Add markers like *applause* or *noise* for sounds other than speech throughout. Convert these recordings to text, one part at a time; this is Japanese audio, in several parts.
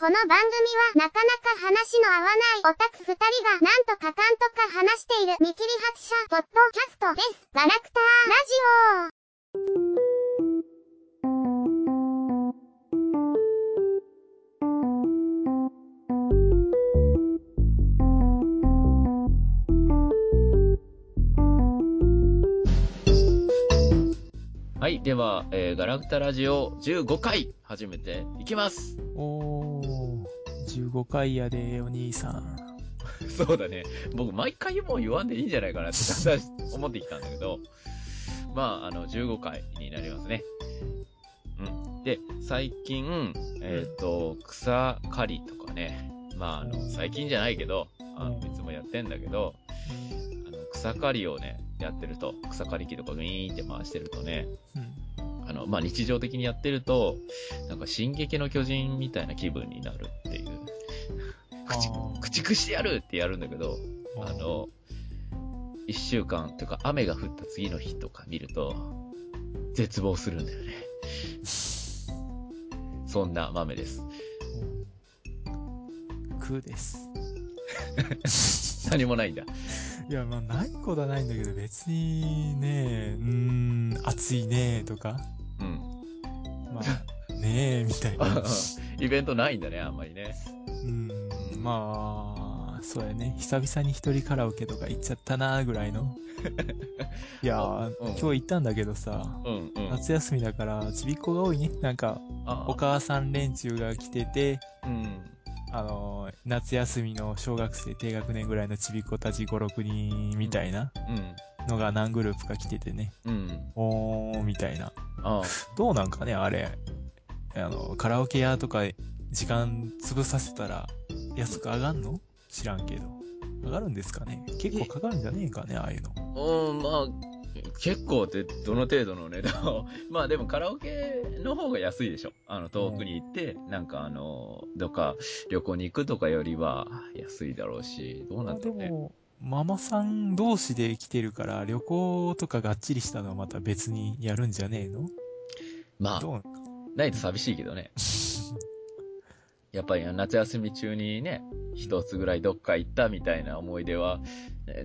この番組はなかなか話の合わないオタク二人がなんとかかんとか話している見切り発車ポッドキャストです。ガラクターラジオはい。では、えー、ガラクタラジオ15回始めていきます。おー、15回やで、お兄さん。*laughs* そうだね。僕、毎回もう言わんでいいんじゃないかなって、だんだん思ってきたんだけど、まあ、あの、15回になりますね。うん。で、最近、えっ、と、草刈りとかね、まあ、あの、最近じゃないけど、あの、いつもやってんだけど、あの、草刈りをね、やってると、草刈り機とかウィーンって回してるとね、うん。あの、まあ、日常的にやってると、なんか、進撃の巨人みたいな気分になるっていう。駆逐してやるってやるんだけど、あの、一週間というか雨が降った次の日とか見ると、絶望するんだよね。*laughs* そんな豆です。空です。*laughs* 何もないんだ。いや、まあ、ないことはないんだけど、別にね、うーん、暑いねとか、*laughs* ねえ、みたいな。*laughs* イベントないんだね、あんまりね。うん、まあ、そうやね。久々に一人カラオケとか行っちゃったなぐらいの。*laughs* いやー、うん今日行ったんだけどさ、うんうん。夏休みだから、ちびっ子が多いね。なんか、あお母さん連中が来てて、うん。あのー夏休みの小学生低学年ぐらいのちびっ子たち5、6人みたいなうん。のが何グループか来ててね。うん。おー、みたいな。あどうなんかね、あれ。あの、カラオケ屋とか時間潰させたら安く上がんの？知らんけど。上がるんですかね？結構かかるんじゃねえかね、ああいうの。うん、まあ、結構ってどの程度の値段を。*laughs* まあでもカラオケの方が安いでしょ。あの、遠くに行って、なんかあの、どっか旅行に行くとかよりは安いだろうし、どうなんだろうね。でも、ママさん同士で来てるから、旅行とかがっちりしたのはまた別にやるんじゃねえの？まあ、どう？ないと寂しいけどね。*laughs* やっぱり夏休み中にね、一つぐらいどっか行ったみたいな思い出は、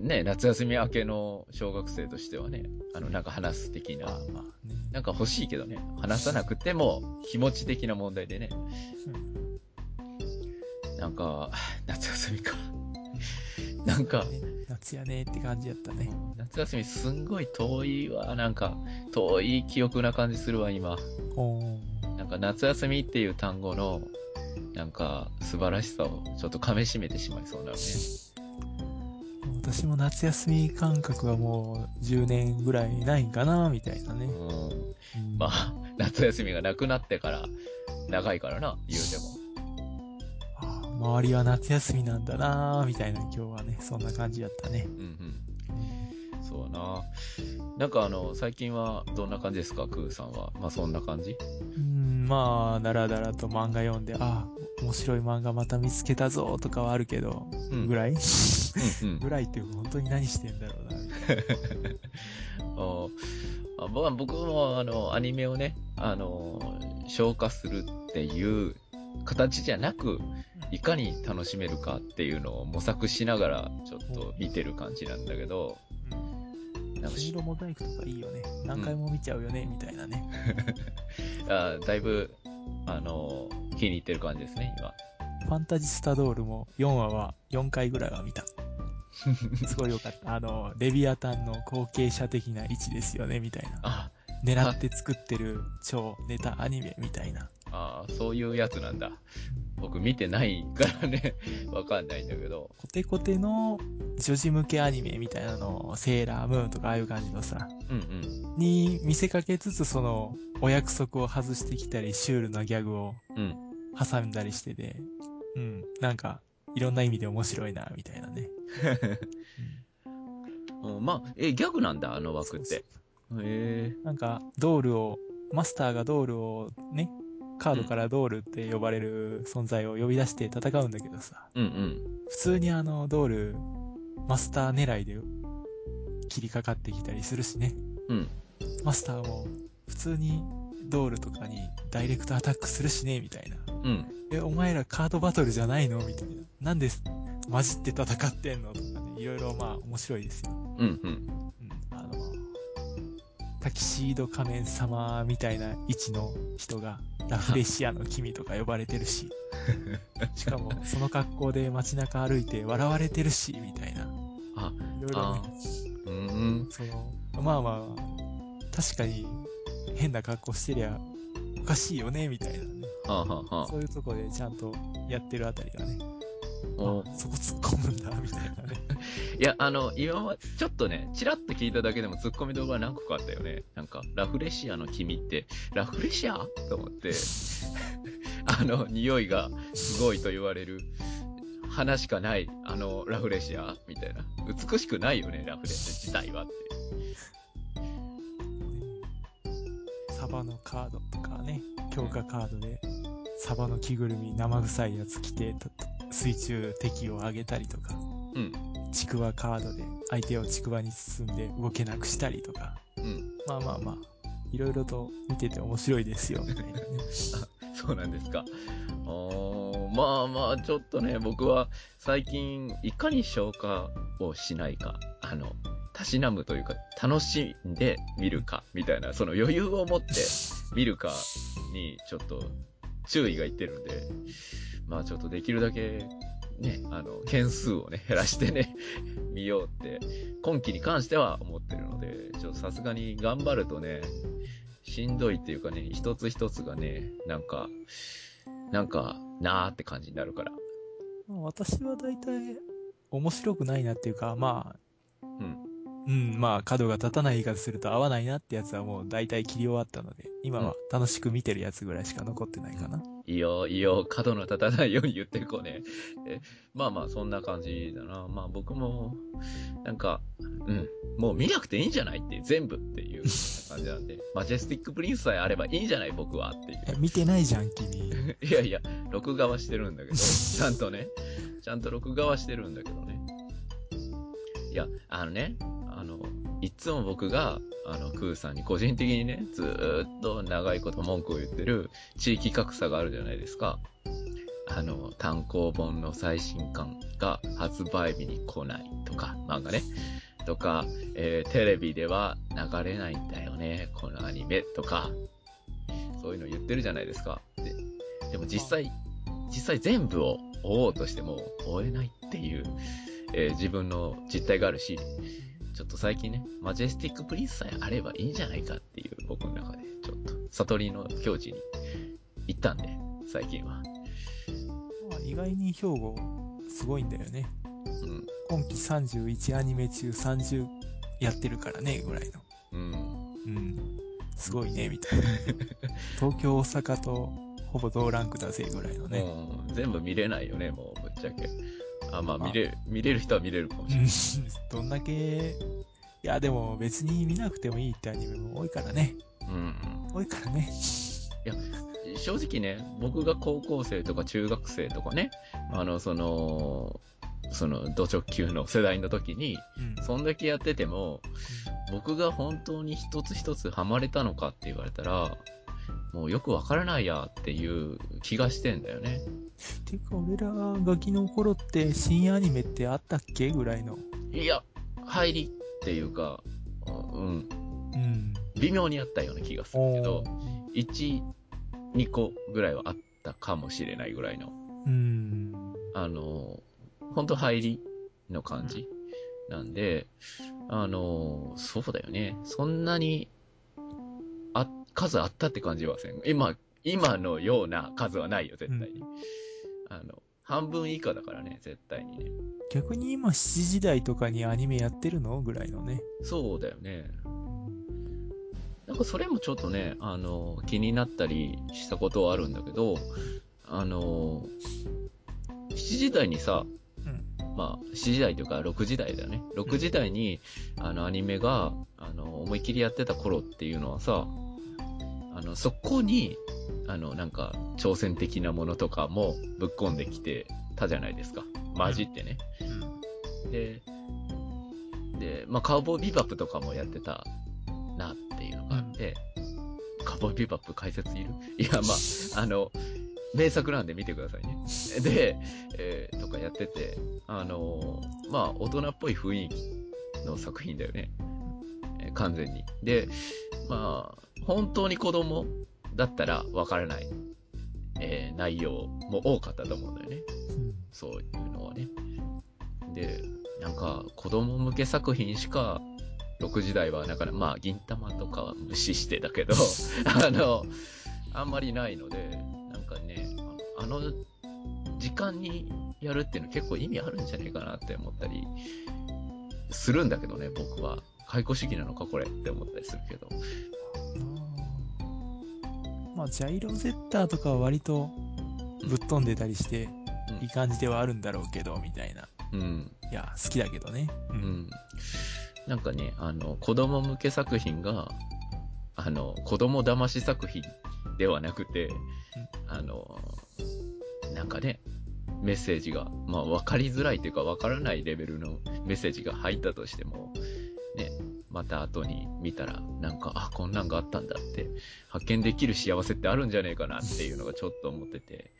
ね、夏休み明けの小学生としてはね、あの、なんか話す的なまあ。なんか欲しいけどね、話さなくても気持ち的な問題でね。なんか、夏休みか。なんか、ね夏やねって感じやったね。夏休みすんごい遠いわ、なんか、遠い記憶な感じするわ、今。なんか夏休みっていう単語の、なんか素晴らしさをちょっと噛み締めてしまいそうなるね。私も夏休み感覚はもう10年ぐらいないんかな、みたいなね。うん。うんまあ、*laughs* 夏休みがなくなってから、長いからな、言うても。あー周りは夏休みなんだなみたいな今日はね、そんな感じやったね。うんうん。そうな。なんかあの、最近はどんな感じですか、クーさんは。まあそんな感じ？うん、まあ、だらだらと漫画読んで、あ面白い漫画また見つけたぞとかはあるけど、うん。ぐらい？うんうん。*laughs* ぐらいって本当に何してんだろうな、*laughs* みた僕もあの、アニメをね、あの、消化するっていう形じゃなく、いかに楽しめるかっていうのを模索しながらちょっと見てる感じなんだけど、なんかし色モザイクとかいいよね。何回も見ちゃうよね、みたいなね。*laughs* あだいぶ、あの、気に入ってる感じですね、今。ファンタジスタドールも4話は4回ぐらいは見た。*laughs* すごいよかった。あの、レビアタンの後継者的な位置ですよね、みたいな。あ狙って作ってる超ネタアニメみたいな。あ、そういうやつなんだ。僕見てないからね、*laughs* わかんないんだけど。コテコテの女児向けアニメみたいなのを、セーラームーンとかああいう感じのさ、うんうん。に見せかけつつその、お約束を外してきたり、シュールなギャグをうん。挟んだりしてて、うん、なんか、いろんな意味で面白いな、みたいなね。*laughs* うんまあ、え、ギャグなんだ、あの枠って。へえ。なんか、ドールを、マスターがドールをね、カードからドールって呼ばれる存在を呼び出して戦うんだけどさ、うんうん。普通にあの、ドール、マスター狙いで切りかかってきたりするしね。うん。マスターも普通にドールとかにダイレクトアタックするしね、みたいな。うん。え、お前らカードバトルじゃないの？みたいな。なんで混じって戦ってんの？とかね、いろいろまあ面白いですよ。うん、うん。タキシード仮面様みたいな位置の人が、ラフレシアの君とか呼ばれてるし、*laughs* しかもその格好で街中歩いて笑われてるし、みたいな。あ、いろいろあね、うーん。その、まあまあ、確かに変な格好してりゃおかしいよね、みたいなね。はあ、はあはあそういうとこでちゃんとやってるあたりがね、そこ突っ込むんだ、みたいなね。*laughs* いや、あの、今は、ちょっとね、チラッと聞いただけでもツッコミ動画何個かあったよね。なんか、ラフレシアの君って、ラフレシア？と思って、*laughs* あの、匂いがすごいと言われる、花しかない、あの、ラフレシア？みたいな。美しくないよね、ラフレシア自体はって。サバのカードとかね、強化カードで、サバの着ぐるみ生臭いやつ着て、た水中敵を上げたりとか、うん。ちくわカードで相手をちくわに包んで動けなくしたりとか、うん。まあまあまあ、いろいろと見てて面白いですよ、みたいなね。そうなんですか。まあまあ、ちょっとね、僕は最近、いかに消化をしないか、あの、たしなむというか、楽しんで見るか、みたいな、その余裕を持って見るかに、ちょっと注意がいってるんで、まあちょっとできるだけ、ね、あの、件数をね、減らしてね、*laughs* 見ようって、今期に関しては思ってるので、ちょっとさすがに頑張るとね、しんどいっていうかね、一つ一つがね、なんか、なんか、なーって感じになるから。まあ私は大体面白くないなっていうか、まあ、うん。うん、まあ角が立たない言い方すると合わないなってやつはもう大体切り終わったので、今は楽しく見てるやつぐらいしか残ってないかな。いいよ、いいよ、角の立たないように言ってる子ね。えまあまあ、そんな感じだな。まあ僕も、なんか、うん、もう見なくていいんじゃないって全部っていう感じなんで、*laughs* マジェスティックプリンスさえあればいいんじゃない僕はっていう。え見てないじゃん、君。*laughs* いやいや、録画はしてるんだけど、ちゃんとね、ちゃんと録画はしてるんだけどね。いや、あのね、いつも僕が、あの、クーさんに個人的にね、ずっと長いこと文句を言ってる地域格差があるじゃないですか。あの、単行本の最新刊が発売日に来ないとか、漫画ね。とか、えーテレビでは流れないんだよね、このアニメとか、そういうの言ってるじゃないですか。ででも実際、実際全部を追おうとしても追えないっていう、えー自分の実態があるし、ちょっと最近ね、マジェスティックプリンスさえあればいいんじゃないかっていう僕の中で、ちょっと悟りの境地に行ったんで、最近は。まあ意外に兵庫、すごいんだよね。うん。今季31アニメ中30やってるからね、ぐらいの。うん。うん。すごいね、みたいな。東京、大阪とほぼ同ランクだぜ、ぐらいのね。全部見れないよね、もうぶっちゃけ。あ、まあまあ見れる、見れる人は見れるかもしれない。うんどんだけ、いや、でも別に見なくてもいいってアニメも多いからね。うん。多いからね。正直ね、僕が高校生とか中学生とかね、あの、その、その、土直球の世代の時に、うん。そんだけやってても、僕が本当に一つ一つハマれたのかって言われたら、もうよくわからないやっていう気がしてんだよね。てか、俺らガキの頃って新アニメってあったっけぐらいの。いや、入りっていうか、うん、うん。微妙にあったような気がするけどお、1、2個ぐらいはあったかもしれないぐらいの、うん。あの、本当入りの感じなんで、あの、そうだよね。そんなに、あ、数あったって感じはせん。今、今のような数はないよ、絶対に。あの、半分以下だからね、絶対にね。逆に今7時台とかにアニメやってるのぐらいのね。そうだよね。なんかそれもちょっとね、あの、気になったりしたことはあるんだけど、あの、7時台にさ、うん。まあ、7時台というか6時台だよね。6時台に、あの、アニメが、あの、思いっきりやってた頃っていうのはさ、あの、そこに、あの、なんか、挑戦的なものとかもぶっ込んできてたじゃないですか。混じってね。で、で、まあ、カウボーイビバップとかもやってたなっていうのがあって、カカボーイビバップ解説いる？*laughs* いや、まあ、あの、名作なんで見てくださいね。で、えーとかやってて、あのーまあ、大人っぽい雰囲気の作品だよね。えー完全に。で、まあ、本当に子供だったらわからない、えー内容も多かったと思うんだよね。うんそういうのはね。で、なんか、子供向け作品しか、6時台はなかなか、まあ、銀玉とかは無視してだけど、*laughs* あの、あんまりないので、なんかね、あの、あの時間にやるっていうの結構意味あるんじゃないかなって思ったりするんだけどね、僕は。解雇主義なのか、これって思ったりするけど。まあ、ジャイロゼッターとかは割とぶっ飛んでたりして、うんいい感じではあるんだろうけど、みたいな。うん。いや、好きだけどね。うう。ん。なんかね、あの、子供向け作品が、あの、子供騙し作品ではなくて、あの、なんかね、メッセージが、まあ、わかりづらいというか、わからないレベルのメッセージが入ったとしても、ね、また後に見たら、なんか、あ、こんなんがあったんだって、発見できる幸せってあるんじゃねえかなっていうのがちょっと思ってて、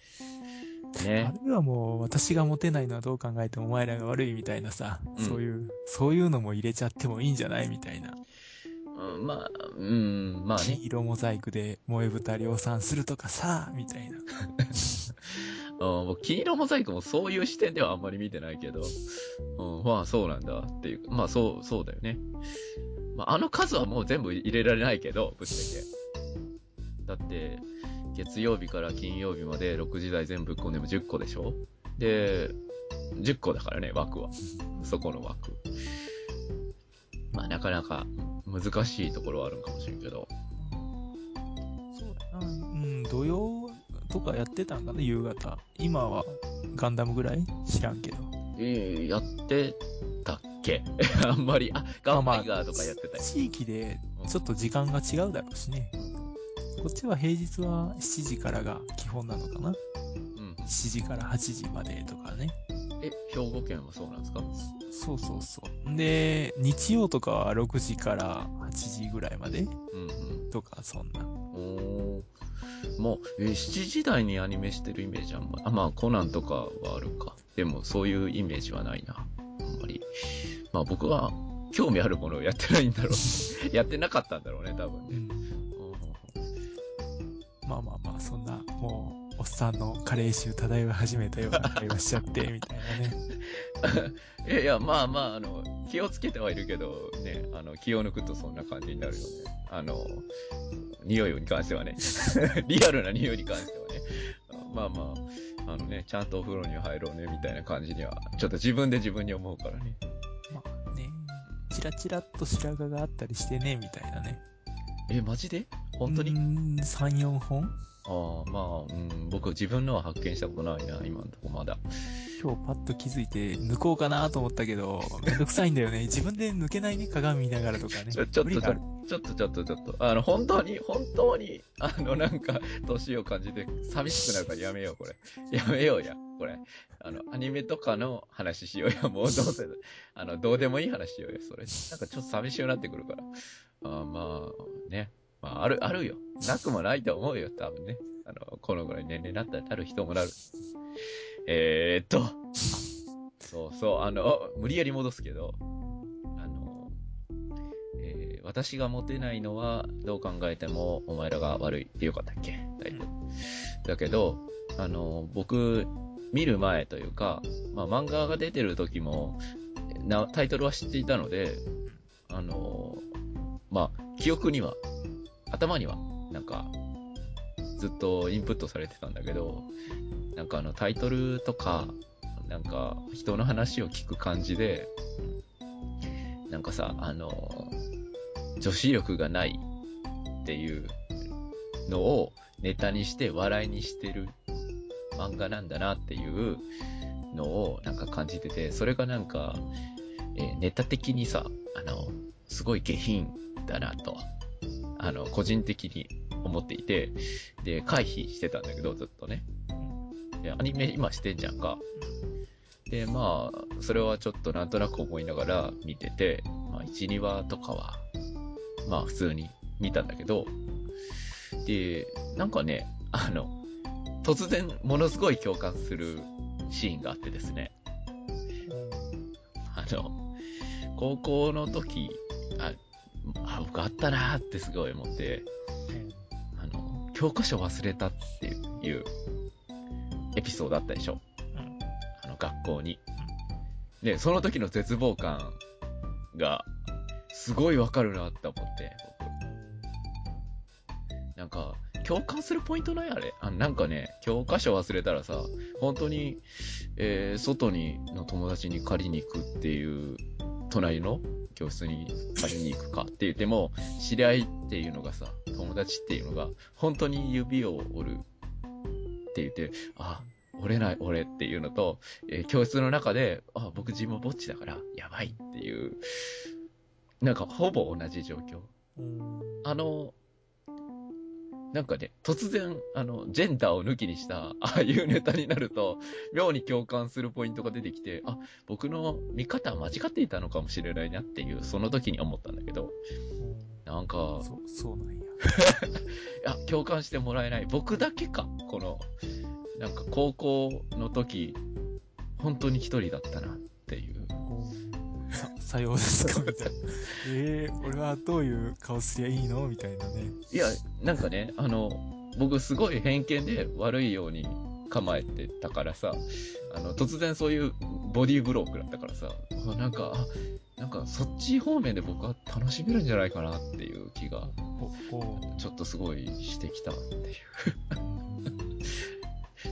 あね。るいはもう、私がモテないのはどう考えてもお前らが悪いみたいなさ、うんそういう、そういうのも入れちゃってもいいんじゃないみたいな。うん、まあ、うん、まあね黄。色モザイクで萌え豚量産するとかさ、みたいな。*laughs* うん、僕、金色モザイクもそういう視点ではあんまり見てないけど、うん、まあそうなんだっていう、まあそう、そうだよね。まああの数はもう全部入れられないけど、ぶっちゃけ。だって、月曜日から金曜日まで6時台全部ぶっ込んでも10個でしょ？で、10個だからね、枠は。そこの枠。まあなかなか難しいところはあるんかもしれんけど。そうだな。うん、土曜とかやってたんかな、夕方。今はガンダムぐらい知らんけど。えー、やってたっけ？*laughs* あんまり、あ、ガンマイガーとかやってたよ。地域でちょっと時間が違うだろうしね。こっちは平日は7時からが基本なのかな。うん。7時から8時までとかね。え、兵庫県はそうなんですか？そうそうそう。で、日曜とかは6時から8時ぐらいまでうんうん。とか、そんな。おー。もう、えー7時台にアニメしてるイメージあんまあ、まあ、コナンとかはあるか。でも、そういうイメージはないな。あんまり。まあ、僕は、興味あるものをやってないんだろう。*laughs* やってなかったんだろうね、多分ね。うん。うんまあまあまあ、そんな、っさんの加齢臭漂い始めたような会話しちゃって、みたいなね。い *laughs* やいや、まあまあ、あの、気をつけてはいるけど、ね、あの、気を抜くとそんな感じになるよね。あの、匂いに関してはね。*laughs* リアルな匂いに関してはね。まあまあ、あのね、ちゃんとお風呂に入ろうね、みたいな感じには、ちょっと自分で自分に思うからね。まあね、チラチラっと白髪があったりしてね、みたいなね。え、マジで？本当に、うーん、3、4本？ああ、まあ、うん、僕自分のは発見したことないな、今のとこまだ。今日パッと気づいて抜こうかなと思ったけど、めんどくさいんだよね。*laughs* 自分で抜けないね、鏡見ながらとかね。ちょ、ちょっと、ちょっと、ちょっと、ちょっと、あの、本当に、本当に、あの、なんか、年を感じて、寂しくなるからやめよう、これ。やめようや、これ。あの、アニメとかの話しようや、もうどうせ、あの、どうでもいい話しようや、それ。なんかちょっと寂しくなってくるから。あーまあ、ね。まあ、ある、あるよ。なくもないと思うよ、多分ね。あの、このぐらい年齢になったらなる人もなる。えーっと、そうそう、あの、無理やり戻すけど、あの、えー私がモテないのは、どう考えてもお前らが悪いってよかったっけ？タイトル。だけど、あの、僕、見る前というか、まあ、漫画が出てる時も、な、タイトルは知っていたので、あの、まあ、記憶には、頭には、なんか、ずっとインプットされてたんだけど、なんかあの、タイトルとか、なんか、人の話を聞く感じで、なんかさ、あの、女子力がないっていうのをネタにして笑いにしてる漫画なんだなっていうのをなんか感じてて、それがなんか、えーネタ的にさ、あの、すごい下品だなと、あの、個人的に思っていて、で、回避してたんだけど、ずっとね。で、アニメ今してんじゃんか。で、まあ、それはちょっとなんとなく思いながら見てて、まあ、1、2話とかは、まあ、普通に見たんだけど、で、なんかね、あの、突然ものすごい共感するシーンがあってですね。あの、高校の時、あ、あ僕あったなーってすごい思って、あの、教科書忘れたっていうエピソードあったでしょ？うんあの、学校に。で、その時の絶望感が、すごいわかるなって思って、僕。なんか、共感するポイントない？あれあなんかね、教科書忘れたらさ、本当に、えー、外に、の友達に借りに行くっていう、隣の教室に借りに行くかって言っても、知り合いっていうのがさ、友達っていうのが、本当に指を折るって言って、あ、折れない俺っていうのと、えー教室の中で、あ、僕自分ぼっちだから、やばいっていう、なんかほぼ同じ状況。うんあの、なんかね、突然、あの、ジェンダーを抜きにした、ああいうネタになると、妙に共感するポイントが出てきて、あ、僕の見方は間違っていたのかもしれないなっていう、その時に思ったんだけど、なんか、そう、そうなんや。*laughs* いや、共感してもらえない。僕だけか、この、なんか高校の時、本当に一人だったなっていう。さ、*laughs* さようですかみたいな。えー、俺はどういう顔すりゃいいの？みたいなね。いや、なんかね、あの、僕すごい偏見で悪いように構えてたからさ、あの、突然そういうボディーブロークだったからさ、あなんか、あなんかそっち方面で僕は楽しめるんじゃないかなっていう気が、ちょっとすごいしてきたっていう。*laughs*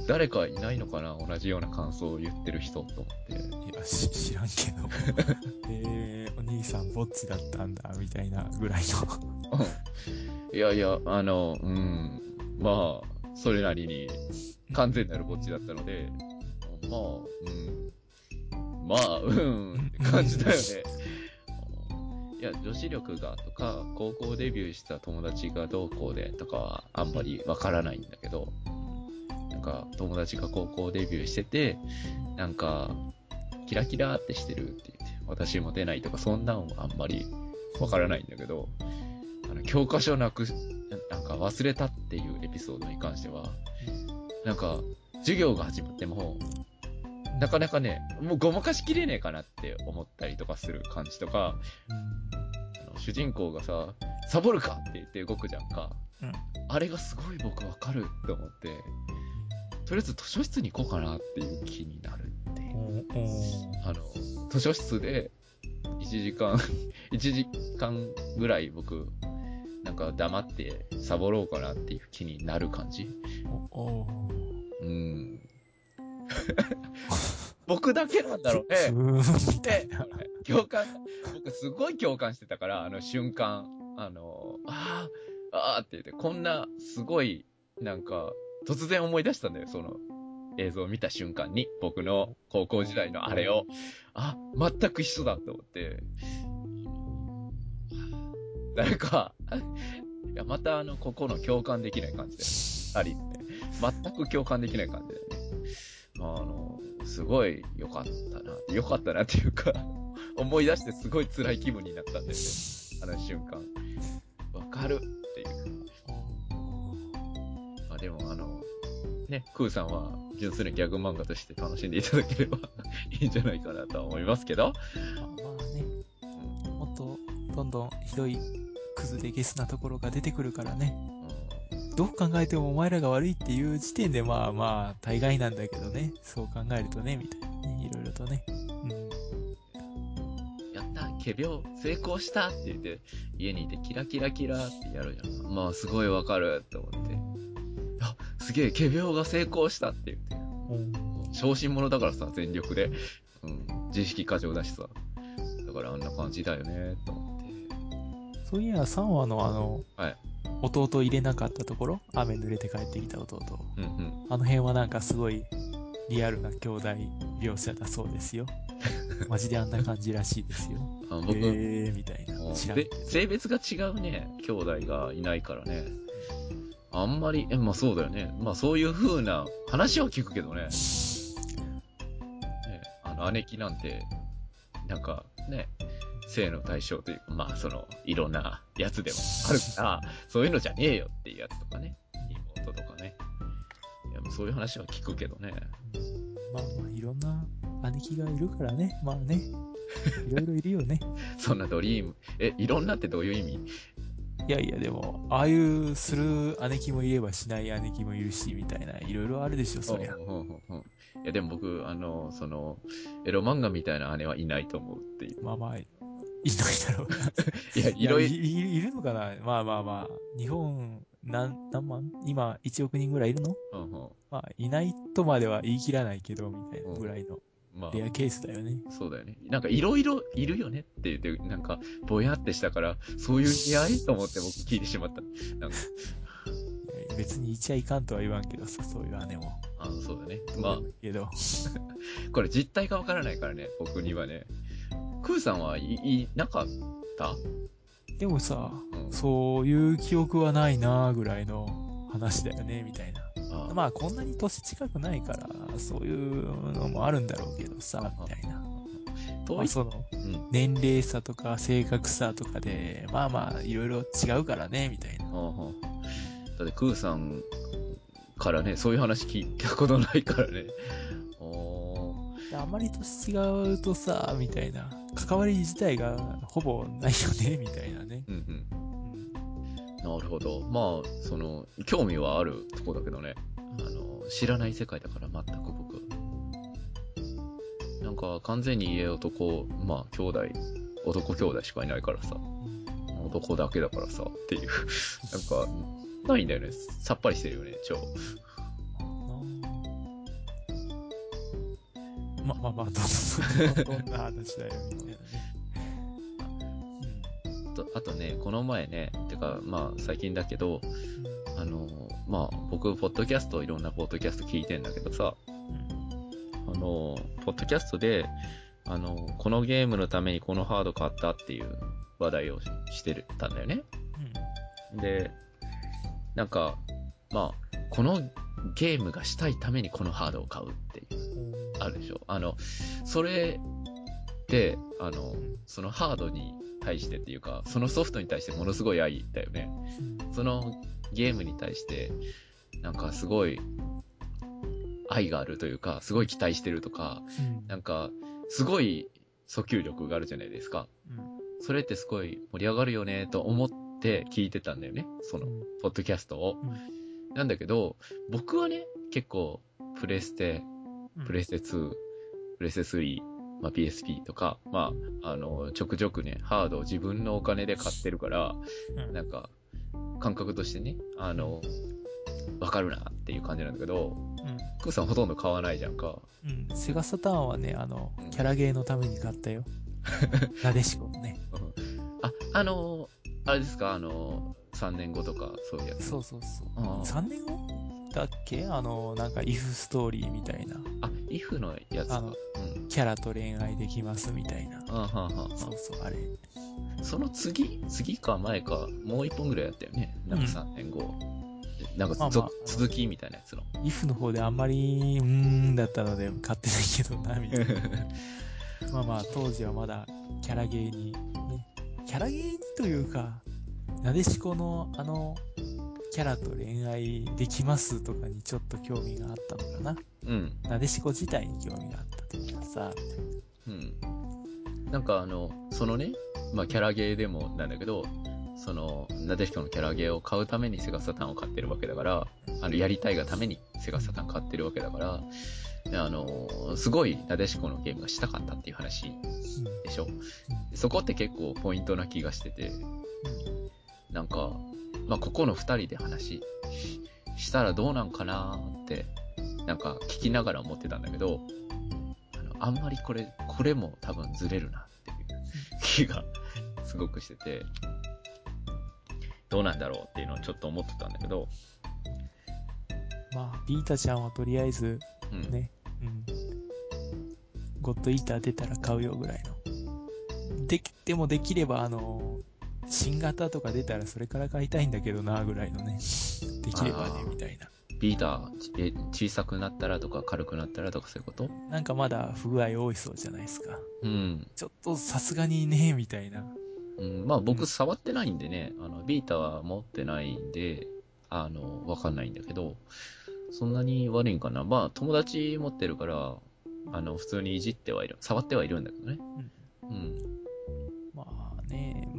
誰かいないのかな同じような感想を言ってる人と思って。いや、し知らんけど。*laughs* えー、お兄さんぼっちだったんだ、みたいなぐらいの。いやいや、あの、うん、まあ、それなりに完全なるぼっちだったので、まあ、うん、まあ、うん、って感じだよね。*laughs* いや、女子力がとか、高校デビューした友達がどうこうでとかはあんまりわからないんだけど、か友達が高校デビューしてて、なんか、キラキラってしてるって言って、私も出ないとか、そんなんはあんまりわからないんだけど、あの、教科書なく、なんか忘れたっていうエピソードに関しては、なんか、授業が始まっても、なかなかね、もうごまかしきれねえかなって思ったりとかする感じとか、あの主人公がさ、サボるかって言って動くじゃんか。うん。あれがすごい僕わかるって思って、とりあえず図書室に行こうかなっていう気になるっていう。あの、図書室で、1時間、*laughs* 1時間ぐらい僕、なんか黙ってサボろうかなっていう気になる感じ。うん。*laughs* 僕だけなんだろうふね。で *laughs* な。、共感、僕すごい共感してたから、あの瞬間、あの、ああ、ああって言って、こんなすごい、なんか、突然思い出したんだよ、その映像を見た瞬間に、僕の高校時代のあれを、あ、全く一緒だと思って、誰か、いや、またあの、ここの共感できない感じで、ありって、全く共感できない感じでね。まあ、あの、すごい良かったな、良かったなっていうか、*laughs* 思い出してすごい辛い気分になったんですよ。あの瞬間。わかるっていう。まあでもあの、ね、クーさんは純粋なギャグ漫画として楽しんでいただければ *laughs* いいんじゃないかなとは思いますけど。まあまあね、もっとどんどんひどいクズでゲスなところが出てくるからね。うどう考えてもお前らが悪いっていう時点でまあまあ大概なんだけどね。そう考えるとね、みたいなね。いろいろとね。うん。んやった仮病成功したって言って、家にいてキラキラキラってやるじゃん。まあすごいわかるって思って。あ、すげえ仮病が成功したって言って。小心者だからさ、全力で。うん。自意識過剰だしさ。だからあんな感じだよね、と思って。そういや、3話のあの、はい弟入れなかったところ、雨濡れて帰ってきた弟。うんうん。あの辺はなんかすごいリアルな兄弟描写だそうですよ。*laughs* マジであんな感じらしいですよ。あ僕、えーみたいな。性別が違うね、兄弟がいないからね。あんまり、え、まあそうだよね。まあそういう風な話は聞くけどね。ねあの、姉貴なんて、なんかね、性の対象というか、まあ、その、いろんなやつでもあるから、そういうのじゃねえよっていうやつとかね。妹とかね。いや、もうそういう話は聞くけどね。まあまあ、いろんな兄貴がいるからね。まあね。いろいろいるよね。*laughs* そんなドリーム。え、いろんなってどういう意味？いやいや、でも、ああいうする姉貴もいればしない姉貴もいるし、みたいな、いろいろあるでしょ、そりゃ。う。んうんうんうん。いや、でも僕、あの、その、エロ漫画みたいな姉はいないと思うっていう。まあまあ、いないだろう。な。*laughs* いや、いろいろ、いいいるのかな。まあまあまあ、日本、何、何万？今、1億人ぐらいいるの？うんうん。まあ、いないとまでは言い切らないけど、みたいなぐらいのまレアケースだよね。あ、そうだよね。なんか、いろいろいるよねって言って、なんか、ぼやってしたから、そういう似合いと思って僕聞いてしまった。なんか、*laughs* 別にいちゃいかんとは言わんけどさ、そういう姉も。あの、そうだね。まあ、けど、*laughs* これ実態がわからないからね、僕にはね。クーさんはい、いなかった？でもさ、うん。そういう記憶はないなぐらいの話だよね、みたいな。あまあ、こんなに年近くないから、そういうのもあるんだろうけどさ、みたいな。まあ、その、うん。年齢差とか性格差とかで、まあまあ、いろいろ違うからね、みたいな。だって、クーさんからね、そういう話聞いたことないからね。あんまり年違うとさ、みたいな。関わり自体がほぼないよね、みたいなね。うんうん。なるほど。まあ、その、興味はあるとこだけどね。あの、知らない世界だから全く僕。なんか、完全に家男、まあ、兄弟、男兄弟しかいないからさ。男だけだからさ、っていう。なんか、ないんだよね。さっぱりしてるよね、超。まあまあまあ、どんな話だよ、みたいな。あとね、この前ね、てか、まあ、最近だけど、あの、まあ、僕、ポッドキャスト、いろんなポッドキャスト聞いてんだけどさ、うん。あの、ポッドキャストで、あの、このゲームのためにこのハード買ったっていう話題をししてたんだよね。で、なんか、まあ、このゲームがしたいためにこのハードを買うっていう、うん。あるでしょ。あの、それで、あの、そのハードに対してっていうか、そのソフトに対してものすごい愛だよね。そのゲームに対して、なんかすごい愛があるというか、すごい期待してるとか、うん。なんか、すごい訴求力があるじゃないですか。うん。それってすごい盛り上がるよねと思って聞いてたんだよね。その、ポッドキャストを。なんだけど、僕はね、結構、プレステ、うん。プレステ2、プレステ3、まあ、PSP とか、まあ、あの、ちょくちょくね、ハードを自分のお金で買ってるから、うんなんか、感覚としてね、あの、わかるなっていう感じなんだけど、クーさんほとんど買わないじゃんか。うん。うん。セガサターンはね、あのうん、キャラゲーのために買ったよ。*laughs* なでしこのね。あ、あの、あれですか、あの、3年後とか、そういうやつ。そうそうそう。あー3年後だっけ？あの、なんか、イフストーリーみたいな。あ、イフのやつのうん。キャラと恋愛できますみたいな。あはんはんはんそうそう、あれ。その次、次か前か、もう一本ぐらいやったよね。なんかうん3年後。なんかまあまあぞ続きみたいなやつの。イフの方であんまり、うーんだったので買ってないけどな、みたいな。*laughs* まあまあ、当時はまだキャラゲーに、ね、キャラゲーにというか、なでしこのあの、キャラと恋愛できますとかにちょっと興味があったのかな。うん。なでしこ自体に興味があったというかさ、うん。なんかあの、そのね、まあキャラゲーでもなんだけど、その、なでしこのキャラゲーを買うためにセガサターンを買ってるわけだから、あの、やりたいがためにセガサターン買ってるわけだから、であの、すごいなでしこのゲームがしたかったっていう話うんでしょ。そこって結構ポイントな気がしてて、なんか、まあ、ここの二人で話ししたらどうなんかなーって、なんか聞きながら思ってたんだけど、あの、あんまりこれ、これも多分ずれるなっていう気がすごくしてて、どうなんだろうっていうのをちょっと思ってたんだけど、まあ、ビータちゃんはとりあえず、うん。ね、うん。ゴッドイーター出たら買うよぐらいの。でき、でもできればあの、新型とか出たらそれから買いたいんだけどな、ぐらいのね。できればねみたいな。ビーター、え、小さくなったらとか軽くなったらとかそういうこと？なんかまだ不具合多いそうじゃないですか。うん。ちょっとさすがにね、みたいな。うん、まあ僕触ってないんでね、あの、ビータは持ってないんで、あの、わかんないんだけど、そんなに悪いんかな。まあ友達持ってるから、あの、普通にいじってはいる。触ってはいるんだけどね。うん。まあね、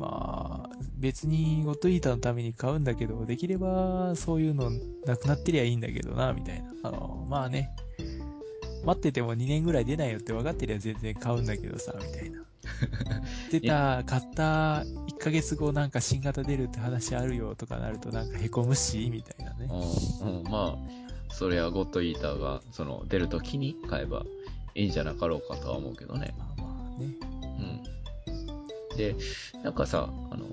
まあ、別にゴッドイーターのために買うんだけど、できればそういうのなくなってりゃいいんだけどな、みたいな。あの、まあね、待ってても2年ぐらい出ないよって分かってりゃ全然買うんだけどさ、みたいな。*laughs* 出た、買った1ヶ月後なんか新型出るって話あるよとかなるとなんか凹むし、みたいなね。うん、うん、まあ、それはゴッドイーターが、その、出るときに買えばいいんじゃなかろうかとは思うけどね。まあまあね。うん。で、なんかさ、あの、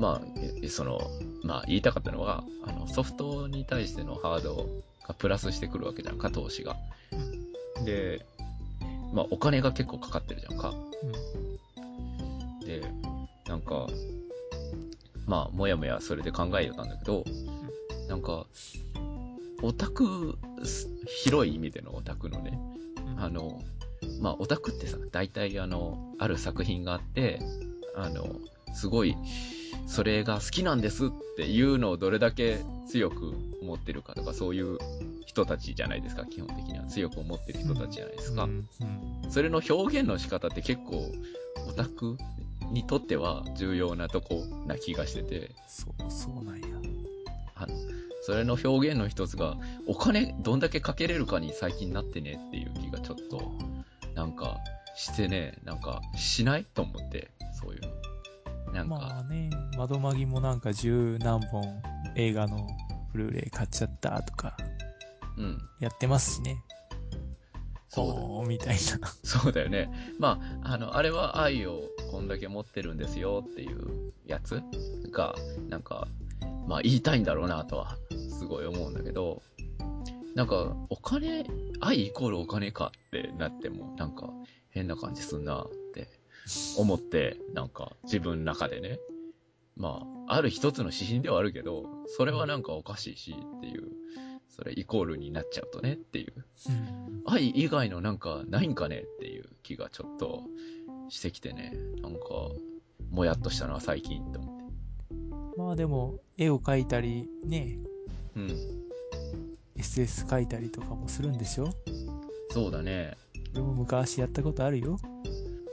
まあ、えその、まあ言いたかったのは、あの、ソフトに対してのハードがプラスしてくるわけじゃんか、投資が。で、まあお金が結構かかってるじゃんか。で、なんか、まあ、もやもやそれで考えよったんだけど、なんか、オタク、す広い意味でのオタクのね、うん。あの、まあ、オタクってさ、大体あの、ある作品があって、あの、すごい、それが好きなんですっていうのをどれだけ強く思ってるかとか、そういう人たちじゃないですか、基本的には。強く思ってる人たちじゃないですか。それの表現の仕方って結構、オタクにとっては重要なとこな気がしてて、そう、そうなんや。あの、それの表現の一つが、お金どんだけかけれるかに最近なってねっていう気がちょっと、なんか、してね、なんか、しないと思って、そういうの。なんまか、あね、窓マギもなんか十何本映画のブルーレイ買っちゃったとかうん。やってますしね。そうみたいな。そうだよね。まあ、あの、あれは愛をこんだけ持ってるんですよっていうやつが、なんか、まあ言いたいんだろうなとは、すごい思うんだけど、なんか、お金、愛イコールお金かってなっても、なんか、変な感じすんなって思って、なんか、自分の中でね。まあ、ある一つの指針ではあるけど、それはなんかおかしいしっていう、それイコールになっちゃうとねっていう。うん愛以外のなんかないんかねっていう気がちょっとしてきてね。なんか、もやっとしたのは最近って思って。まあでも、絵を描いたり、ね、うん。SS 描いたりとかもするんでしょ？そうだね。俺も昔やったことあるよ。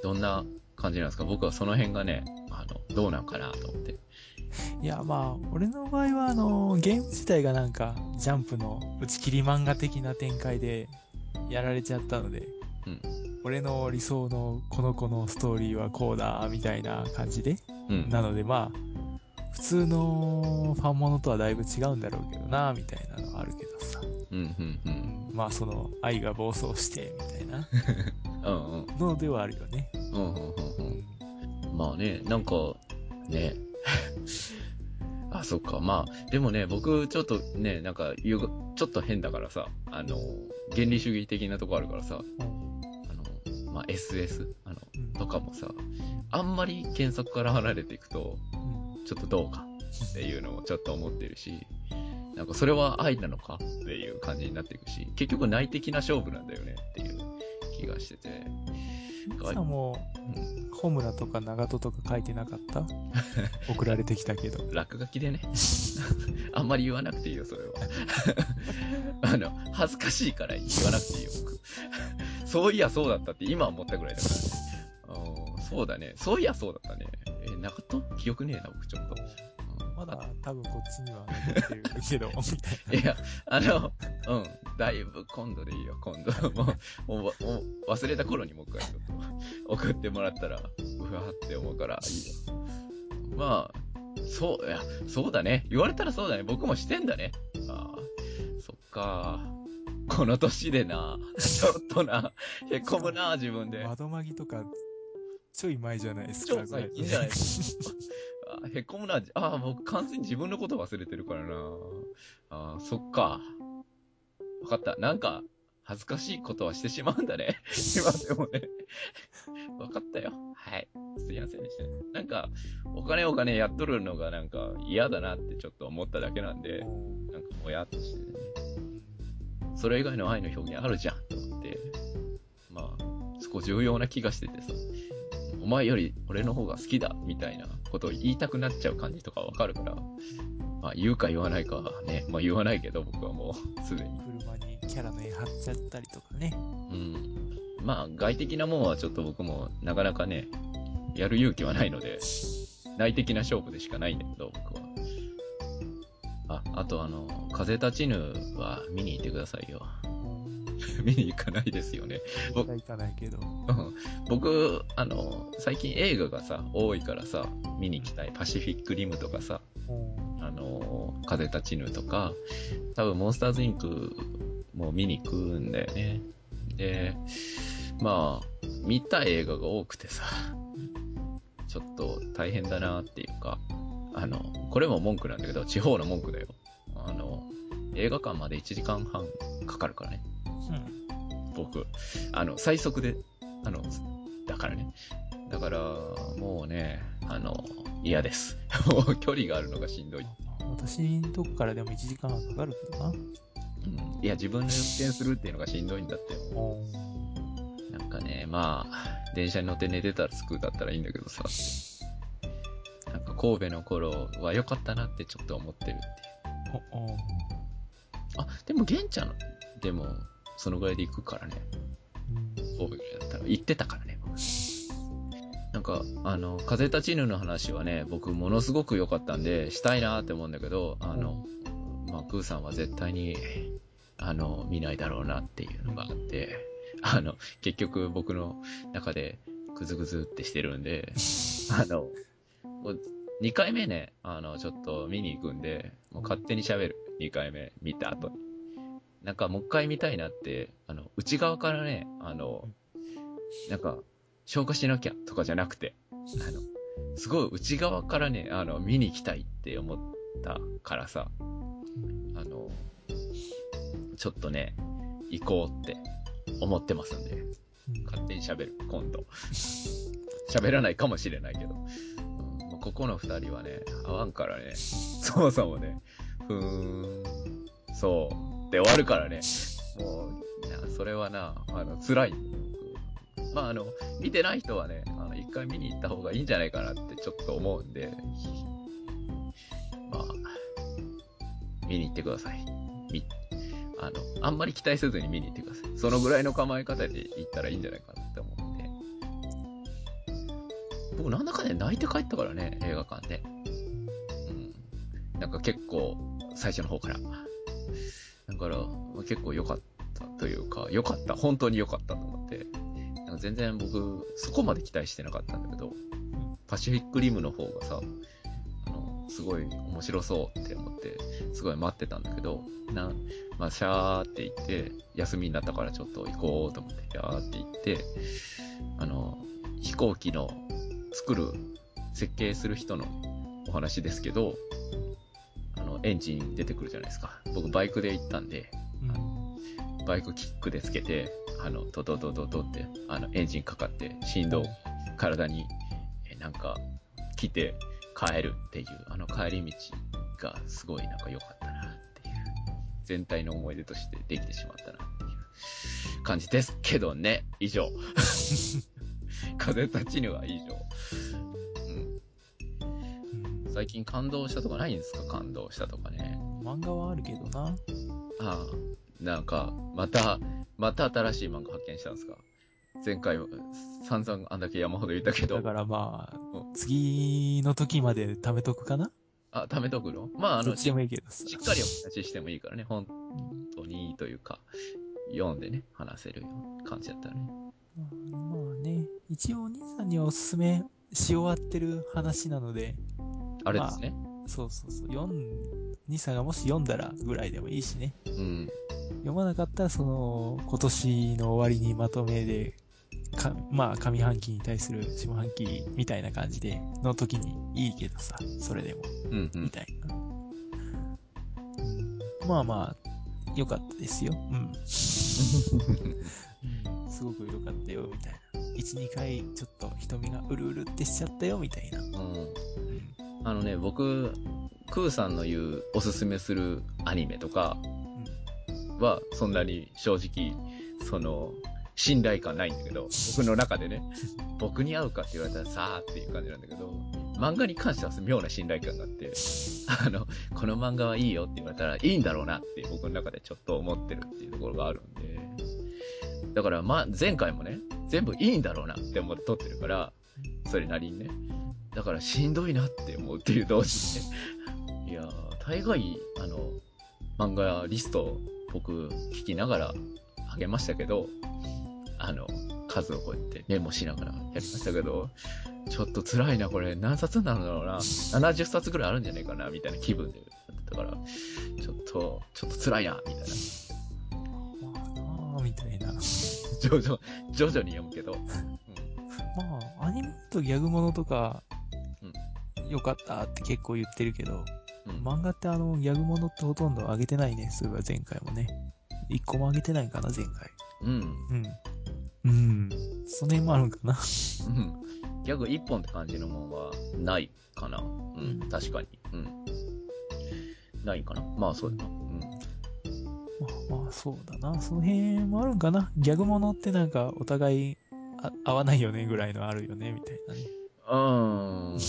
どんな感じなんですか？僕はその辺がね、あの、どうなんかなと思って。いや、まあ、俺の場合は、あの、ゲーム自体がなんか、ジャンプの打ち切り漫画的な展開で、やられちゃったので、うん俺の理想のこの子のストーリーはこうだ、みたいな感じで。うん。なので、まあ、普通のファンモノとはだいぶ違うんだろうけどな、みたいなのはあるけどさ。うん、うん、う。うんんまあ、その、愛が暴走して、みたいな *laughs* うん、うん。のではあるよね。うん、うん、うんううん。んまあね、なんか、ね。*laughs* あ、そっか。まあ、でもね、僕、ちょっとね、なんか、ちょっと変だからさ、あの、原理主義的なとこあるからさ、うんあの、まあ、SS、あの、うんとかもさ、あんまり原作から離れていくと、うんちょっとどうかっていうのもちょっと思ってるし、なんかそれは愛なのか？っていう感じになっていくし、結局内的な勝負なんだよねっていう気がしてて、さもうん、ホムラとか長門とか書いてなかった？*laughs* 送られてきたけど。落書きでね、*laughs* あんまり言わなくていいよ、それは。*laughs* あの、恥ずかしいから言わなくていいよ、僕。そういやそうだったって今思ったぐらいだからね。そうだね。そういやそうだったね。えー、中戸記憶ねえな、僕ちょっと。うんまだ多分こっちには残ってるけど、みたいいや、あの、うん、だいぶ今度でいいよ、今度。もう、もう、忘れた頃にもう一回ちょっと送ってもらったら、うわーって思うからいいよ。まあ、そう、いや、そうだね。言われたらそうだね。僕もしてんだね。ああ、そっか。この年でな、ちょっとな、へこむな、自分でな。。窓マギとか、ちょい前じゃないですか。超最近じゃないですか。あへこむな。ああ、僕完全に自分のこと忘れてるからな。ああ、そっか。わかった。なんか、恥ずかしいことはしてしまうんだね。*laughs* 今でもね。わかったよ。はい。すいませんでした。なんか、お金お金やっとるのがなんか嫌だなってちょっと思っただけなんで、なんかもやっとしてね。それ以外の愛の表現あるじゃんと思って、まあ、そこ重要な気がしててさ、お前より俺の方が好きだみたいなことを言いたくなっちゃう感じとかわかるから、まあ言うか言わないかはね、まあ言わないけど僕はもう *laughs* すでに。車にキャラの絵貼っちゃったりとかね。うん。まあ外的なもんはちょっと僕もなかなかね、やる勇気はないので、内的な勝負でしかないんだけど、僕は。あ、あとあの、風立ちぬは見に行ってくださいよ。見に行かないですよね。僕行かないけど。うん僕、あの、最近映画がさ、多いからさ、見に行きたい。パシフィックリムとかさ、あの、風立ちぬとか、多分モンスターズインクも見に行くんだよね。で、まあ、見た映画が多くてさ、ちょっと大変だなっていうか、あの、これも文句なんだけど、地方の文句だよ。映画館まで1時間半かかるからね。うん。僕。あの、最速で、あの、だからね。だから、もうね、あの、嫌です。*laughs* 距離があるのがしんどい。私のとこからでも1時間はかかるけどな。うん、いや、自分で運転するっていうのがしんどいんだって。おなんかね、まあ、電車に乗って寝てたら着くだったらいいんだけどさ。なんか神戸の頃は良かったなってちょっと思ってるっていう。あ、でも玄ちゃん、でも、そのぐらいで行くからね。うん神戸ぐらいだったら。行ってたからね、僕。なんか、あの、風立ちぬの話はね、僕ものすごく良かったんで、したいなって思うんだけど、あの、まあ、クーさんは絶対に、あの、見ないだろうなっていうのがあって、あの、結局僕の中でグズグズってしてるんで、あの、もう2回目ね、あの、ちょっと見に行くんで、もう勝手に喋る。2回目見た後に。なんかもう一回見たいなって、あの、内側からね、あの、なんか、消化しなきゃとかじゃなくて、あの、すごい内側からね、あの、見に行きたいって思ったからさ、あの、ちょっとね、行こうって思ってますんで、勝手に喋る、今度。喋らないかもしれないけど。うんここの二人はね、合わんからね、そもそもね、ふーん、そう、で終わるからね、もう、なそれはな、あの、辛い。まあ、あの、見てない人はね、あの、一回見に行った方がいいんじゃないかなってちょっと思うんで、まあ、見に行ってください。み、あの、あんまり期待せずに見に行ってください。そのぐらいの構え方で行ったらいいんじゃないかなって思って。僕なんだかね、泣いて帰ったからね、映画館で。うん。なんか結構、最初の方から。だから、まあ結構良かったというか、良かった。本当に良かったと思って。なんか全然僕、そこまで期待してなかったんだけど、パシフィックリムの方がさ、あの、すごい面白そうって思って、すごい待ってたんだけど、な、まあ、シャーって言って、休みになったからちょっと行こうと思って、シャーって言って、あの、飛行機の作る、設計する人のお話ですけど、エンジン出てくるじゃないですか。僕バイクで行ったんで、うんバイクキックでつけて、あの、ドドドドドって、あの、エンジンかかって、振動、体に、えなんか、来て、帰るっていう、あの帰り道がすごいなんか良かったなっていう、全体の思い出としてできてしまったなっていう感じですけどね、以上。*laughs* 風立ちぬは以上。最近感動したとかないんですか？感動したとかね。漫画はあるけどな。ああ、なんか、また、また新しい漫画発見したんですか？前回、散々あんだけ山ほど言ったけどだ、からまあう、次の時まで貯めとくかな？あ、貯めとくの？まあ、あの、どっちでもいいけどさ。しっかりお話ししてもいいからね、本当にいいというか、読んでね、話せる感じだったらね。まあまあね、一応、お兄さんにはおすすめし終わってる話なので、あれですね。そうそうそう、読ん、兄さんがもし読んだらぐらいでもいいしね。うん。読まなかったら、その、今年の終わりにまとめで、か、まあ、上半期に対する下半期みたいな感じで、の時にいいけどさ、それでも、うん、うん。みたいな。うんまあまあ、良かったですよ。うん。*laughs* うんすごく良かったよ、みたいな。1、2回、ちょっと瞳がうるうるってしちゃったよ、みたいな。うん。うんあのね、僕、クーさんの言うおすすめするアニメとかは、そんなに正直、その、信頼感ないんだけど、僕の中でね、*laughs* 僕に合うかって言われたらさーっていう感じなんだけど、漫画に関しては妙な信頼感があって、あの、この漫画はいいよって言われたらいいんだろうなって僕の中でちょっと思ってるっていうところがあるんで、だからま、前回もね、全部いいんだろうなって思って撮ってるから、それなりにね。だからしんどいなって思うっていう同時にね。いやー、大概、あの、漫画リスト僕聞きながらあげましたけど、あの、数をこうやってメモしながらやりましたけど、ちょっと辛いな、これ何冊なんだろうな。70冊ぐらいあるんじゃないかな、みたいな気分でやってたから、ちょっと、ちょっと辛いな、みたいな。みたいな。徐々、徐々に読むけど。*laughs* まあ、アニメとギャグものとか、よかったって結構言ってるけど、うん。うん漫画ってあの、ギャグものってほとんど上げてないね。そういえば前回もね。一個も上げてないかな、前回。うん。うん。うん。その辺もあるんかな。うん。ギャグ一本って感じのもんはないかな。うん、うん確かに。うん。ないかな。まあそうやな。うん。まあまあ、そうだな。その辺もあるんかな。ギャグものってなんか、お互いあ合わないよねぐらいのあるよね、みたいなね。うーん。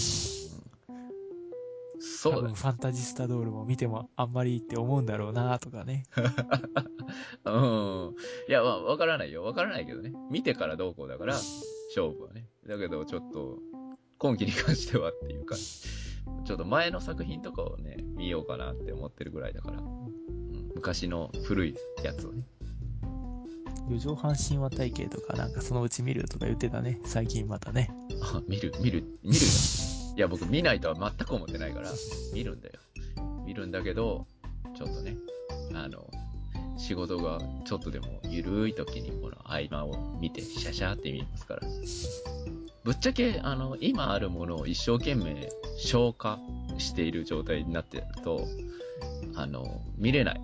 そ多うだ分ファンタジスタドールも見てもあんまりって思うんだろうなとかね。*laughs* うん。いや、まあ、わからないよ。わからないけどね。見てからどうこうだから、勝負はね。だけど、ちょっと、今期に関してはっていうか、ちょっと前の作品とかをね、見ようかなって思ってるぐらいだから、うん、昔の古いやつをね。四畳半神話体系とかなんかそのうち見るとか言ってたね。最近またね。あ、見る、見る、見るよ。いや、僕見ないとは全く思ってないから、見るんだよ。見るんだけど、ちょっとね、あの、仕事がちょっとでもゆるい時にこの合間を見て、シャシャって見ますから。ぶっちゃけ、あの、今あるものを一生懸命消化している状態になってると、あの、見れない。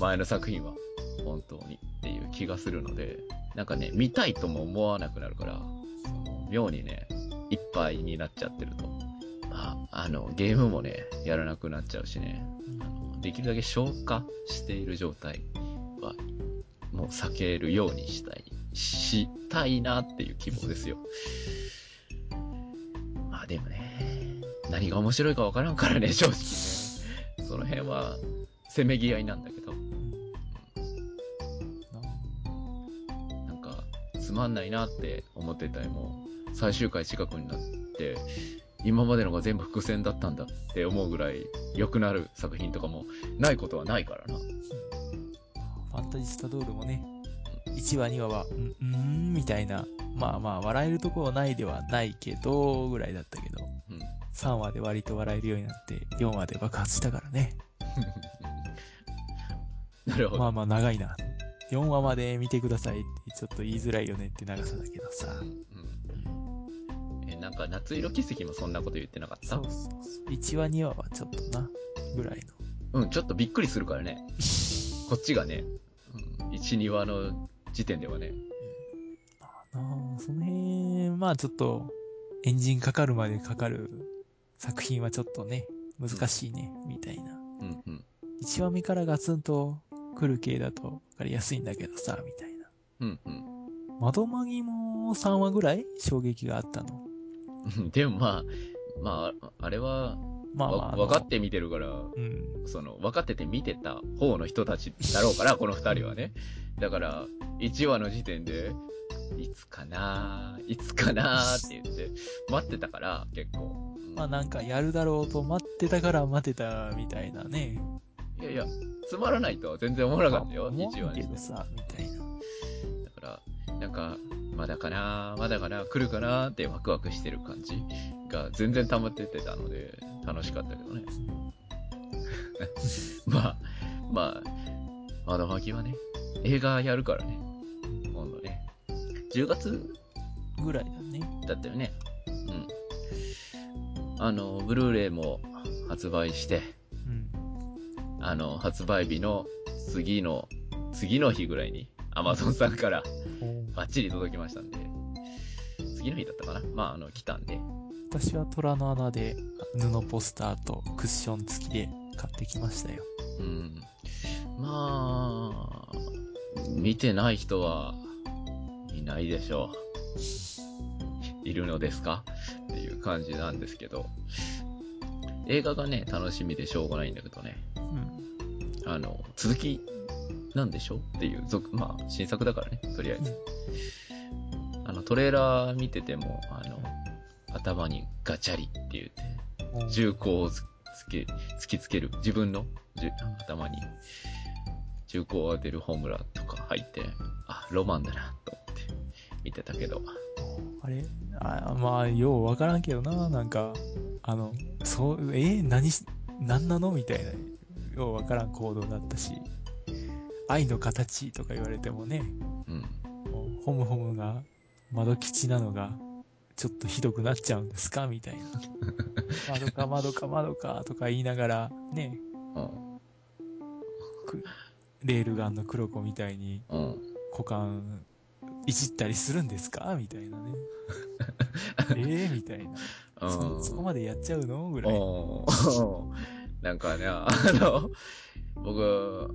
前の作品は、本当にっていう気がするので、なんかね、見たいとも思わなくなるから、妙にね、いっぱいになっちゃってると。まあ、あの、ゲームもね、やらなくなっちゃうしね、できるだけ消化している状態は、もう避けるようにしたい、したいなっていう希望ですよ。まあでもね、何が面白いかわからんからね、正直ね。その辺は、せめぎ合いなんだけど、なんか、つまんないなって思ってたりも、最終回近くになって、今までのが全部伏線だったんだって思うぐらい良くなる作品とかもないことはないからな。ファンタジスタドールもね、1話2話は、うん、ん、みたいな、まあまあ、笑えるところないではないけど、ぐらいだったけど、うん。3話で割と笑えるようになって、4話で爆発したからね。*laughs* なるほど。まあまあ、長いな。4話まで見てくださいって、ちょっと言いづらいよねって長さだけどさ。うんえ、なんか夏色奇跡もそんなこと言ってなかった？そうそうそう。1話2話はちょっとな、ぐらいの。うん、ちょっとびっくりするからね。*laughs* こっちがね、うん、1、2話の時点ではね。まあなあその辺、まあちょっと、エンジンかかるまでかかる作品はちょっとね、難しいね、みたいな。うんうん。1話目からガツンと来る系だと分かりやすいんだけどさ、みたいな。うんうん。窓マギも3話ぐらい衝撃があったの？うんでもまあ、まあ、あれは、まあまあ分かって見てるから、うん。その、分かってて見てた方の人たちだろうから、この二人はね。だから、1話の時点で、いつかないつかなって言って、待ってたから、結構。うんまあなんかやるだろうと待ってたから待てたみたいなね。いやいや、つまらないとは全然思わなかったよ、思1話にけど。さ、みたいな。だから、なんか、まだかなまだかな来るかなってワクワクしてる感じが全然溜まってってたので、楽しかったけどね。*laughs* まあ、まあ、まだ巻きはね、映画やるからね、今度ね。10月ぐらいだね。だったよね。うん。あの、ブルーレイも発売して、うん。あの、発売日の次の、次の日ぐらいに、アマゾンさんからバッチリ届きましたんで、次の日だったかな？まあ、あの、来たんで、私は虎の穴で布ポスターとクッション付きで買ってきましたよ。うん。まあ、見てない人はいないでしょう。いるのですか？っていう感じなんですけど。映画がね、楽しみでしょうがないんだけどね。うん。あの、続きなんでしょっていう、続、まあ、新作だからね、とりあえず。あの、トレーラー見てても、あの、頭にガチャリって言って、銃口をつつけ、突きつける。自分の銃頭に銃口を当てるホームランとか入って、あ、ロマンだな、と思って見てたけど。あれ？あまあ、ようわからんけどな、なんか、あの、そう、えー何し、何なの？みたいな、ようわからん行動だったし、愛の形とか言われてもね、うん。もうホムホムが窓吉なのが、ちょっとひどくなっちゃうんですか？みたいな。*laughs* 窓か窓か窓かとか言いながら、ね、うん。くレールガンの黒子みたいにうん。股間いじったりするんですか？みたいなね。*laughs* ええみたいな。うん。そそこまでやっちゃうの？ぐらい。なんかね、あの、僕、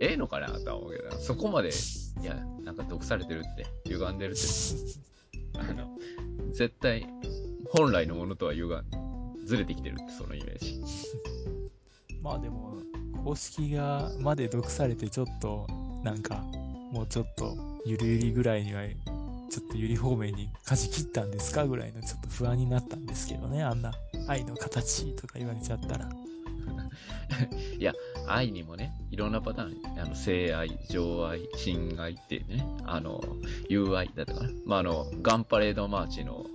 ええのかなとは思うけど、そこまで、いや、なんか毒されてるって、歪んでるって、あの、絶対、本来のものとは歪ん、ずれてきてるって、そのイメージ。まあでも、公式がまで毒されてちょっと、なんか、もうちょっと、ゆるゆりぐらいには、ちょっとゆり方面に舵切ったんですかぐらいのちょっと不安になったんですけどね、あんな愛の形とか言われちゃったら。*laughs* 愛にもね、いろんなパターン、あの、性愛、情愛、親愛っていうね、あの、友愛だったかな。まあ、あの、ガンパレードマーチの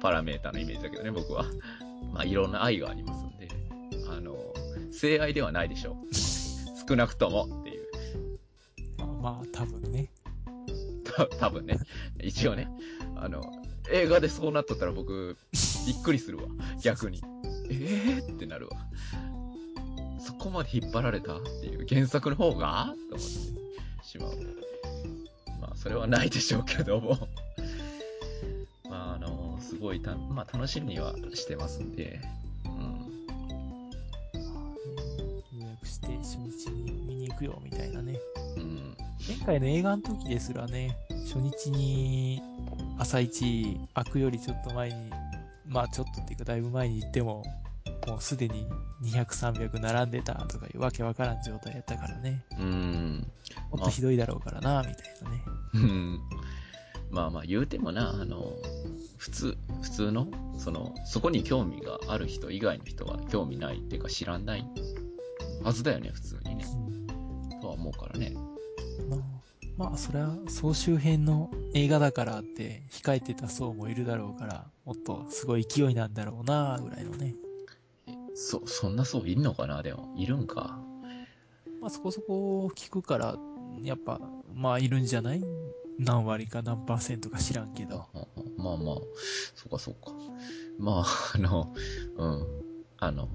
パラメータのイメージだけどね、僕は。まあ、いろんな愛がありますんで、あの、性愛ではないでしょう。少なくともっていう。まあまあ、多分ね。た多分ね。一応ね。あの、映画でそうなっとったら僕、びっくりするわ。逆に。えーってなるわ。そこまで引っ張られたっていう原作の方が？と思ってしまう。まあ、それはないでしょうけども。*laughs* まあ、あの、すごいた、まあ、楽しみにはしてますんで。うん。予約して初日に見に行くよ、みたいなね。うん。前回の映画の時ですらね、初日に朝一開くよりちょっと前に、まあちょっとっていうかだいぶ前に行っても、もうすでに200、300並んでたとかいうわけわからん状態やったからね。うん。もっとひどいだろうからな、みたいなね。うんまあまあ言うてもな、あの、普通、普通の、その、そこに興味がある人以外の人は興味ないっていうか知らないはずだよね、普通にね。うんとは思うからね。まあ、まあそれは総集編の映画だからって控えてた層もいるだろうから、もっとすごい勢いなんだろうな、ぐらいのね。そ、そんな層いるのかな？でも、いるんか。まあそこそこ聞くから、やっぱ、まあいるんじゃない？何割か何パーセントか知らんけど。まあまあ、そうかそうか。まあ、あの、うん。あの、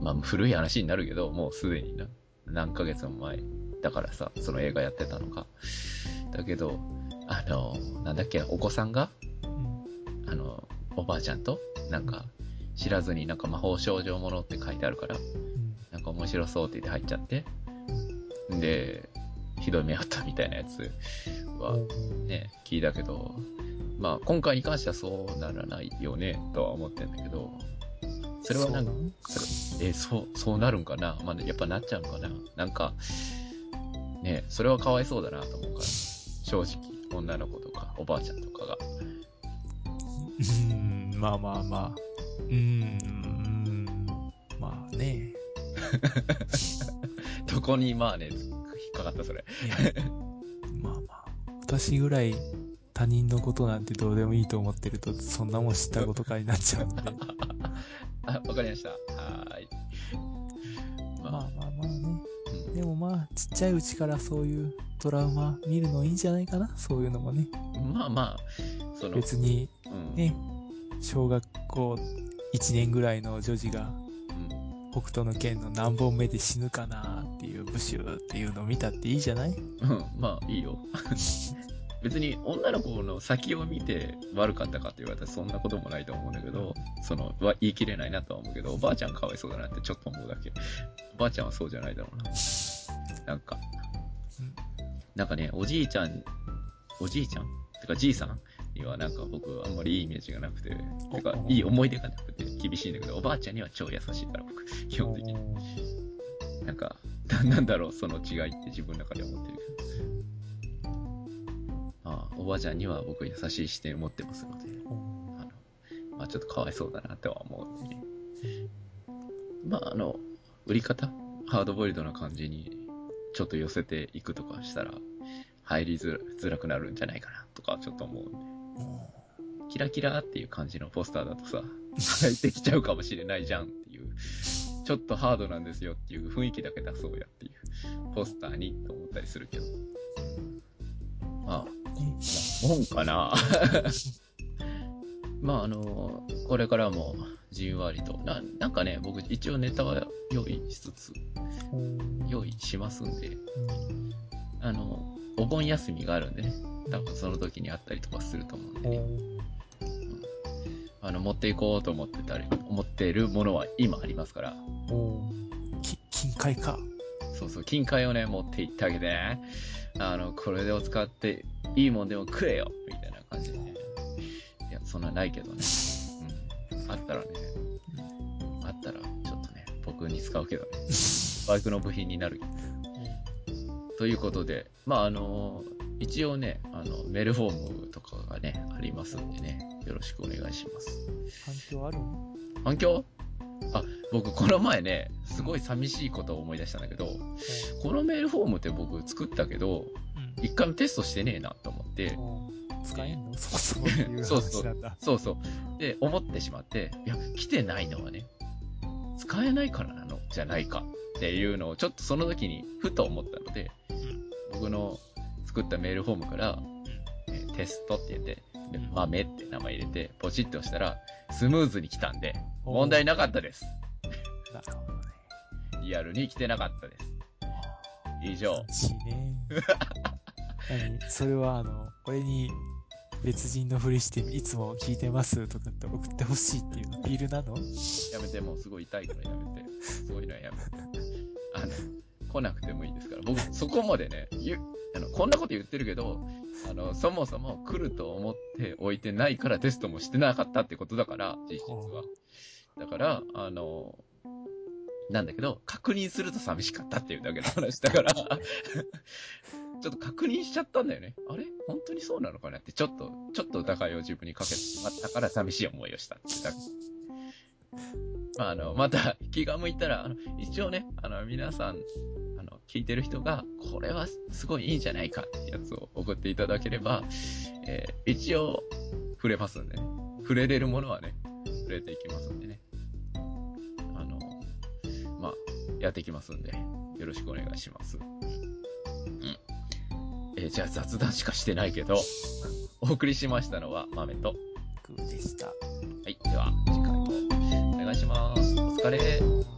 まあ古い話になるけど、もうすでにな、何ヶ月も前だからさ、その映画やってたのが。だけど、あの、なんだっけ、お子さんが、うんあの、おばあちゃんと、なんか、知らずになんか魔法少女ものって書いてあるから、うん。なんか面白そうって言って入っちゃって、で、ひどい目あったみたいなやつは、ね、聞いたけど、まあ、今回に関してはそうならないよね、とは思ってんだけど、それはなんか、それえ、そう、そうなるんかな？まあ、やっぱなっちゃうのかな？なんか、ね、それはかわいそうだなと思うから、正直、女の子とか、おばあちゃんとかが。うん、まあまあまあ。うーん、まあね。*laughs* どこに、まあね、引っかかった、それ。まあまあ。私ぐらい他人のことなんてどうでもいいと思ってると、そんなもん知ったことかになっちゃうので。*laughs* あ、わかりました。はーい。まあまあ、まあまあね。うんでもまあ、ちっちゃいうちからそういうドラマ見るのいいんじゃないかなそういうのもね。まあまあ、その、別にうん、ね、小学校1年ぐらいの女児がうん、北斗の剣の何本目で死ぬかなっていうブシューっていうのを見たっていいじゃない？うん、まあ、いいよ。*laughs* 別に女の子の先を見て悪かったかって言われたらそんなこともないと思うんだけど、その、は言い切れないなとは思うけど、おばあちゃんかわいそうだなってちょっと思うだけ。*laughs* おばあちゃんはそうじゃないだろうな。なんか、なんかね、おじいちゃん、おじいちゃん？てかじいさん？にはなんか僕あんまりいいイメージがなくて、てかいい思い出がなくて厳しいんだけど、おばあちゃんには超優しいから僕、基本的に。なんか、ななんだろう、その違いって自分の中で思ってるけど。まあ、おばあちゃんには僕優しい視点を持ってますので、あの、まあちょっとかわいそうだなっては思うんでね。まああの、売り方ハードボイルドな感じにちょっと寄せていくとかしたら、入りづらくなるんじゃないかなとかちょっと思うんで。キラキラっていう感じのポスターだとさ、入ってきちゃうかもしれないじゃんっていう。ちょっとハードなんですよっていう雰囲気だけ出そうやっていうポスターにと思ったりするけど。まあ、もんかな *laughs* まああの、これからもじんわりと。ななんかね、僕一応ネタは用意しつつ、用意しますんで、あの、お盆休みがあるんでね、多分その時にあったりとかすると思うんでね、あの、持っていこうと思ってたり、思っているものは今ありますから、き金塊か。そうそう、金塊をね、持って行ってあげてね、あの、これでを使って、いいもんでも食えよみたいな感じでね。いや、そんなないけどね。うん。あったらね、あったら、ちょっとね、僕に使うけどね。*laughs* バイクの部品になる。ということで、まあ、あの、一応ね、あの、メールフォームとかがね、ありますんでね、よろしくお願いします。反響あるの？反響？あ、僕この前ね、すごい寂しいことを思い出したんだけど、このメールフォームって僕作ったけど、うん。一回もテストしてねえなと思って、使えんの？そもそうそうそう。そうそう。で、思ってしまって、いや、来てないのはね、使えないからなの？じゃないかっていうのをちょっとその時にふと思ったので、僕の作ったメールフォームから、えーテストって言って、で豆って名前入れて、ポチッと押したら、スムーズに来たんで、問題なかったです。なるほどね。リアルに来てなかったです。以上。*laughs* 何それはあの、俺に別人のふりして、いつも聞いてますとかって送ってほしいっていうアピールなの？やめて、もうすごい痛いからやめて。そういうのはやめて。あの、来なくてもいいですから。僕、そこまでね、あの、こんなこと言ってるけど、あの、そもそも来ると思っておいてないからテストもしてなかったってことだから、実質は。だから、あの、なんだけど、確認すると寂しかったっていうだけの話だから、*laughs* ちょっと確認しちゃったんだよね。あれ？本当にそうなのかなって、ちょっと、ちょっと疑いを自分にかけてしまったから寂しい思いをしたってだけ。まあ、あの、また気が向いたら、あの、一応ね、あの、皆さん、聞いてる人が、これはすごいいいんじゃないかってやつを送っていただければ、えー、一応、触れますんでね。触れれるものはね、触れていきますんでね。あの、まあ、やっていきますんで、よろしくお願いします。うん。えー、じゃあ雑談しかしてないけど、お送りしましたのは、豆と、グーでした。はい、では、次回もお願いします。お疲れ。